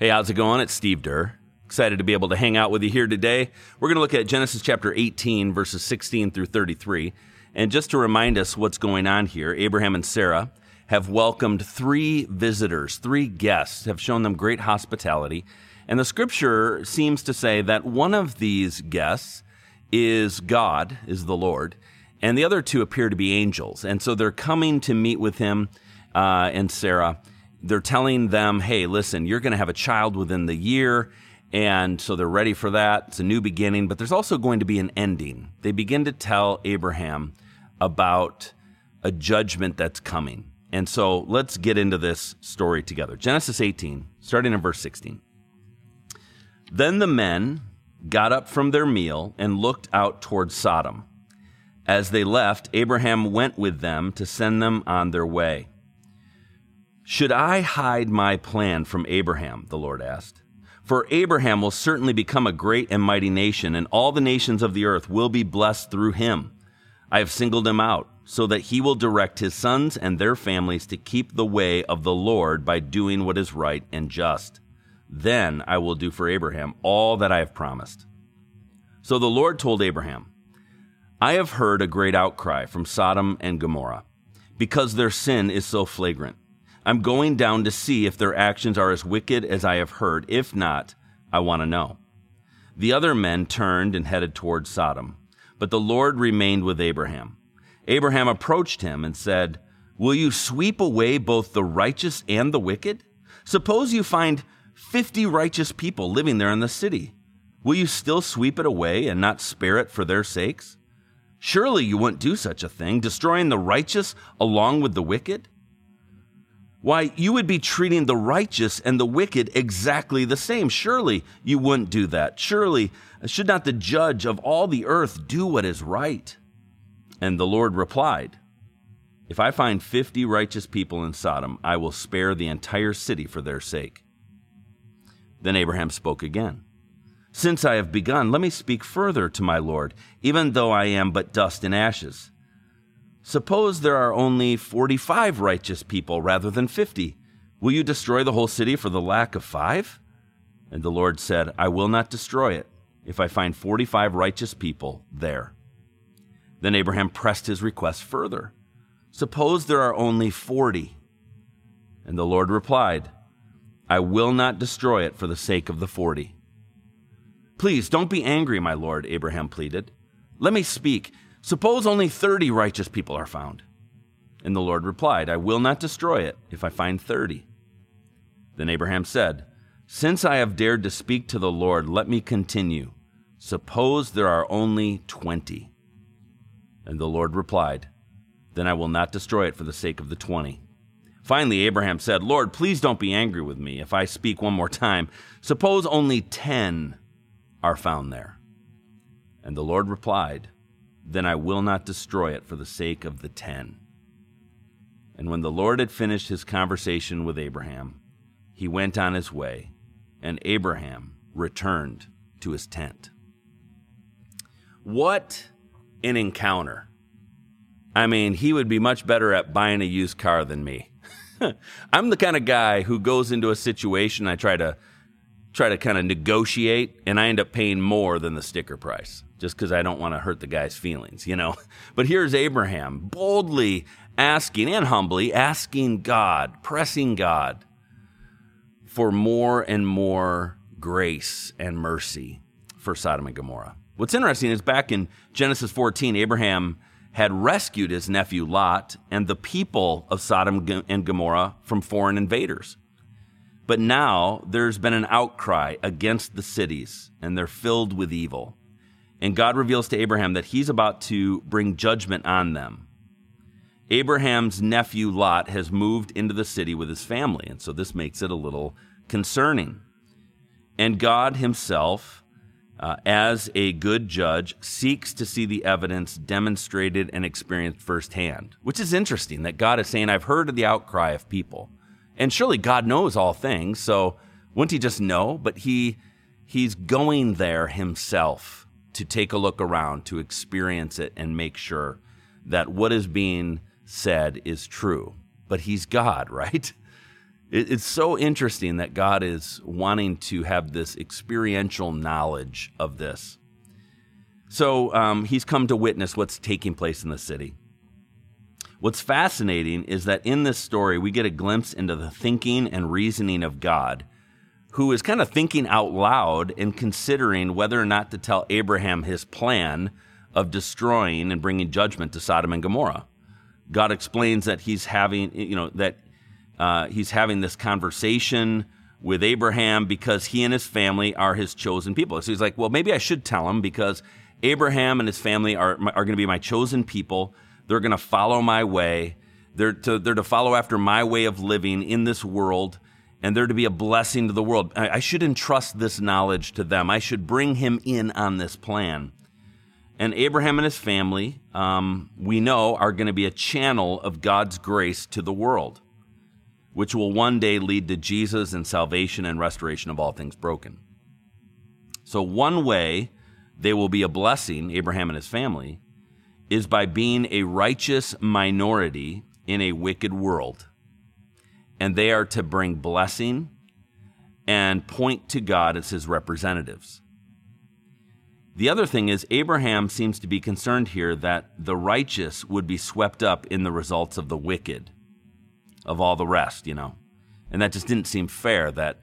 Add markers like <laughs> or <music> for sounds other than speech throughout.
Hey, how's it going? It's Steve Durr. Excited to be able to hang out with you here today. We're going to look at Genesis chapter 18, verses 16 through 33. And just to remind us what's going on here, Abraham and Sarah have welcomed three visitors, three guests, have shown them great hospitality. And the scripture seems to say that one of these guests is God, is the Lord, and the other two appear to be angels. And so they're coming to meet with him uh, and Sarah. They're telling them, hey, listen, you're going to have a child within the year. And so they're ready for that. It's a new beginning, but there's also going to be an ending. They begin to tell Abraham about a judgment that's coming. And so let's get into this story together. Genesis 18, starting in verse 16. Then the men got up from their meal and looked out toward Sodom. As they left, Abraham went with them to send them on their way. Should I hide my plan from Abraham? The Lord asked. For Abraham will certainly become a great and mighty nation, and all the nations of the earth will be blessed through him. I have singled him out, so that he will direct his sons and their families to keep the way of the Lord by doing what is right and just. Then I will do for Abraham all that I have promised. So the Lord told Abraham, I have heard a great outcry from Sodom and Gomorrah, because their sin is so flagrant. I'm going down to see if their actions are as wicked as I have heard. If not, I want to know. The other men turned and headed toward Sodom, but the Lord remained with Abraham. Abraham approached him and said, Will you sweep away both the righteous and the wicked? Suppose you find 50 righteous people living there in the city. Will you still sweep it away and not spare it for their sakes? Surely you wouldn't do such a thing, destroying the righteous along with the wicked? Why, you would be treating the righteous and the wicked exactly the same. Surely you wouldn't do that. Surely should not the judge of all the earth do what is right? And the Lord replied, If I find fifty righteous people in Sodom, I will spare the entire city for their sake. Then Abraham spoke again. Since I have begun, let me speak further to my Lord, even though I am but dust and ashes. Suppose there are only 45 righteous people rather than 50. Will you destroy the whole city for the lack of five? And the Lord said, I will not destroy it if I find 45 righteous people there. Then Abraham pressed his request further. Suppose there are only 40. And the Lord replied, I will not destroy it for the sake of the 40. Please don't be angry, my Lord, Abraham pleaded. Let me speak. Suppose only 30 righteous people are found. And the Lord replied, I will not destroy it if I find 30. Then Abraham said, Since I have dared to speak to the Lord, let me continue. Suppose there are only 20. And the Lord replied, Then I will not destroy it for the sake of the 20. Finally, Abraham said, Lord, please don't be angry with me if I speak one more time. Suppose only 10 are found there. And the Lord replied, then I will not destroy it for the sake of the ten. And when the Lord had finished his conversation with Abraham, he went on his way, and Abraham returned to his tent. What an encounter! I mean, he would be much better at buying a used car than me. <laughs> I'm the kind of guy who goes into a situation, I try to try to kind of negotiate, and I end up paying more than the sticker price just because I don't want to hurt the guy's feelings, you know. <laughs> But here's Abraham boldly asking and humbly asking God, pressing God for more and more grace and mercy for Sodom and Gomorrah. What's interesting is back in Genesis 14, Abraham had rescued his nephew Lot and the people of Sodom and Gomorrah from foreign invaders. But now there's been an outcry against the cities, and they're filled with evil. And God reveals to Abraham that he's about to bring judgment on them. Abraham's nephew Lot has moved into the city with his family, and so this makes it a little concerning. And God himself, uh, as a good judge, seeks to see the evidence demonstrated and experienced firsthand, which is interesting that God is saying, I've heard of the outcry of people. And surely God knows all things, so wouldn't he just know? But he, he's going there himself to take a look around, to experience it, and make sure that what is being said is true. But he's God, <laughs> right? it's so interesting that God is wanting to have this experiential knowledge of this. So um, he's come to witness what's taking place in the city. What's fascinating is that in this story, we get a glimpse into the thinking and reasoning of God, who is kind of thinking out loud and considering whether or not to tell Abraham his plan of destroying and bringing judgment to Sodom and Gomorrah. God explains that he's having, you know, that uh, he's having this conversation with Abraham because he and his family are his chosen people. So he's like, well, maybe I should tell him because Abraham and his family are, are going to be my chosen people. They're going to follow my way. They're to, they're to follow after my way of living in this world, and they're to be a blessing to the world. I, I should entrust this knowledge to them. I should bring him in on this plan. And Abraham and his family, um, we know, are going to be a channel of God's grace to the world, which will one day lead to Jesus and salvation and restoration of all things broken. So, one way they will be a blessing, Abraham and his family, is by being a righteous minority in a wicked world. And they are to bring blessing and point to God as his representatives. The other thing is, Abraham seems to be concerned here that the righteous would be swept up in the results of the wicked, of all the rest, you know. And that just didn't seem fair that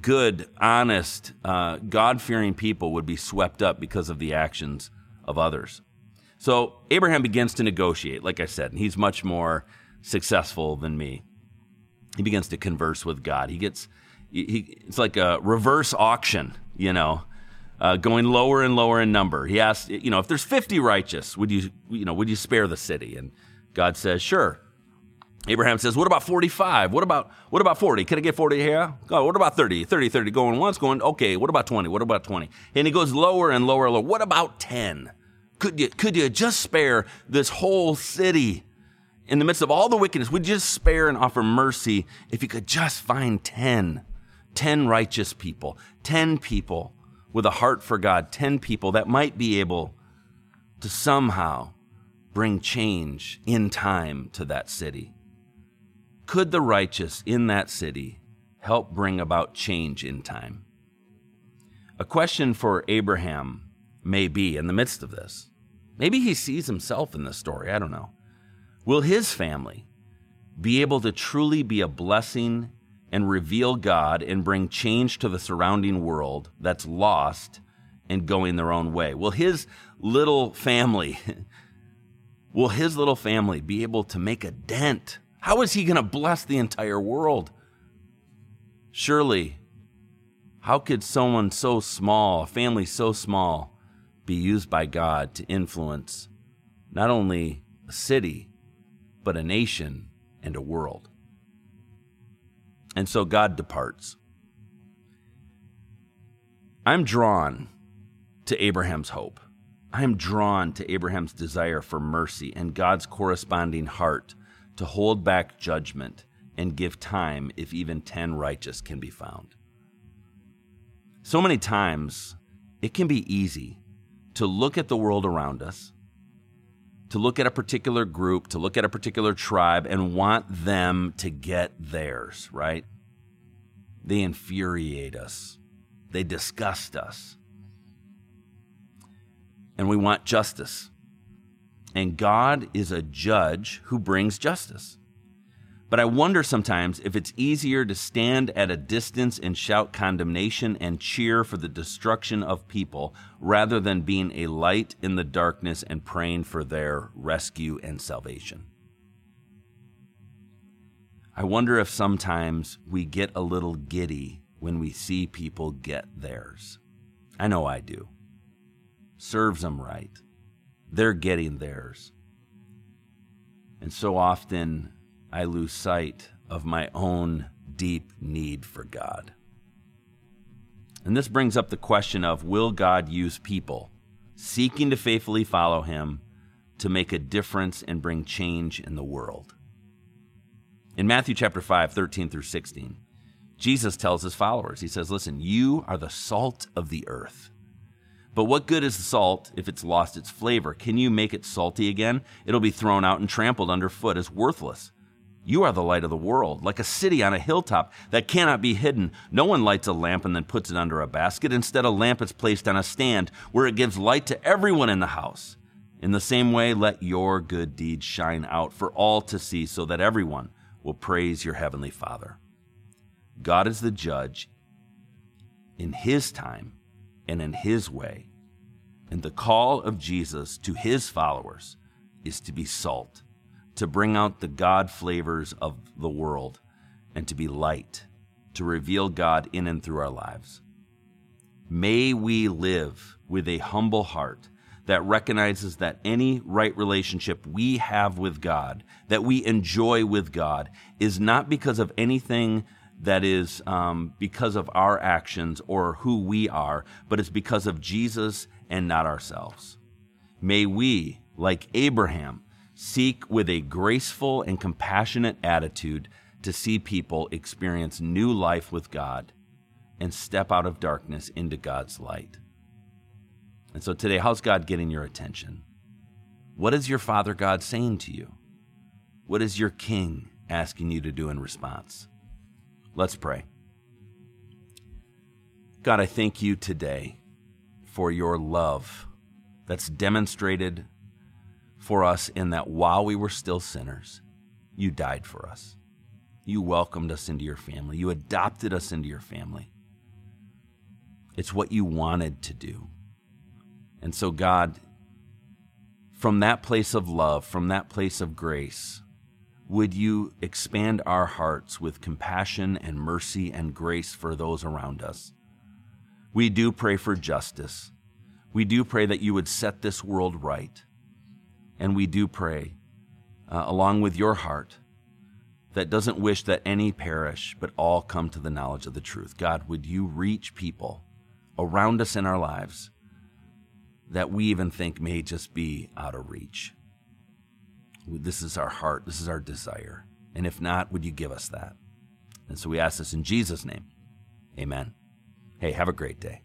good, honest, uh, God fearing people would be swept up because of the actions of others. So Abraham begins to negotiate, like I said, and he's much more successful than me. He begins to converse with God. He gets, he, it's like a reverse auction, you know, uh, going lower and lower in number. He asks, you know, if there's 50 righteous, would you, you know, would you spare the city? And God says, sure. Abraham says, What about 45? What about what about 40? Can I get 40 here? Oh, what about 30? 30, 30 going once, going, okay, what about 20? What about 20? And he goes lower and lower and lower. What about 10? Could you could you just spare this whole city? In the midst of all the wickedness, would you just spare and offer mercy if you could just find 10? 10 righteous people, 10 people with a heart for God, 10 people that might be able to somehow bring change in time to that city. Could the righteous in that city help bring about change in time? A question for Abraham may be in the midst of this. Maybe he sees himself in this story. I don't know. Will his family be able to truly be a blessing and reveal God and bring change to the surrounding world that's lost and going their own way? Will his little family, <laughs> will his little family be able to make a dent how is he going to bless the entire world? Surely, how could someone so small, a family so small, be used by God to influence not only a city, but a nation and a world? And so God departs. I'm drawn to Abraham's hope. I am drawn to Abraham's desire for mercy and God's corresponding heart to hold back judgment and give time if even 10 righteous can be found. So many times, it can be easy to look at the world around us, to look at a particular group, to look at a particular tribe, and want them to get theirs, right? They infuriate us, they disgust us. And we want justice and God is a judge who brings justice. But I wonder sometimes if it's easier to stand at a distance and shout condemnation and cheer for the destruction of people rather than being a light in the darkness and praying for their rescue and salvation. I wonder if sometimes we get a little giddy when we see people get theirs. I know I do. Serves them right they're getting theirs. And so often I lose sight of my own deep need for God. And this brings up the question of will God use people seeking to faithfully follow him to make a difference and bring change in the world? In Matthew chapter 5, 13 through 16, Jesus tells his followers, He says, Listen, you are the salt of the earth. But what good is the salt if it's lost its flavor? Can you make it salty again? It'll be thrown out and trampled underfoot as worthless. You are the light of the world, like a city on a hilltop that cannot be hidden. No one lights a lamp and then puts it under a basket. Instead, a lamp is placed on a stand where it gives light to everyone in the house. In the same way, let your good deeds shine out for all to see so that everyone will praise your heavenly Father. God is the judge in his time and in his way. And the call of Jesus to his followers is to be salt to bring out the God flavors of the world and to be light, to reveal God in and through our lives. May we live with a humble heart that recognizes that any right relationship we have with God, that we enjoy with God, is not because of anything that is um, because of our actions or who we are, but it's because of Jesus and not ourselves. May we, like Abraham, Seek with a graceful and compassionate attitude to see people experience new life with God and step out of darkness into God's light. And so today, how's God getting your attention? What is your Father God saying to you? What is your King asking you to do in response? Let's pray. God, I thank you today for your love that's demonstrated for us in that while we were still sinners, you died for us. You welcomed us into your family. You adopted us into your family. It's what you wanted to do. And so, God, from that place of love, from that place of grace, would you expand our hearts with compassion and mercy and grace for those around us? We do pray for justice. We do pray that you would set this world right. And we do pray, uh, along with your heart, that doesn't wish that any perish, but all come to the knowledge of the truth. God, would you reach people around us in our lives that we even think may just be out of reach? This is our heart, this is our desire. And if not, would you give us that? And so we ask this in Jesus' name. Amen. Hey, have a great day.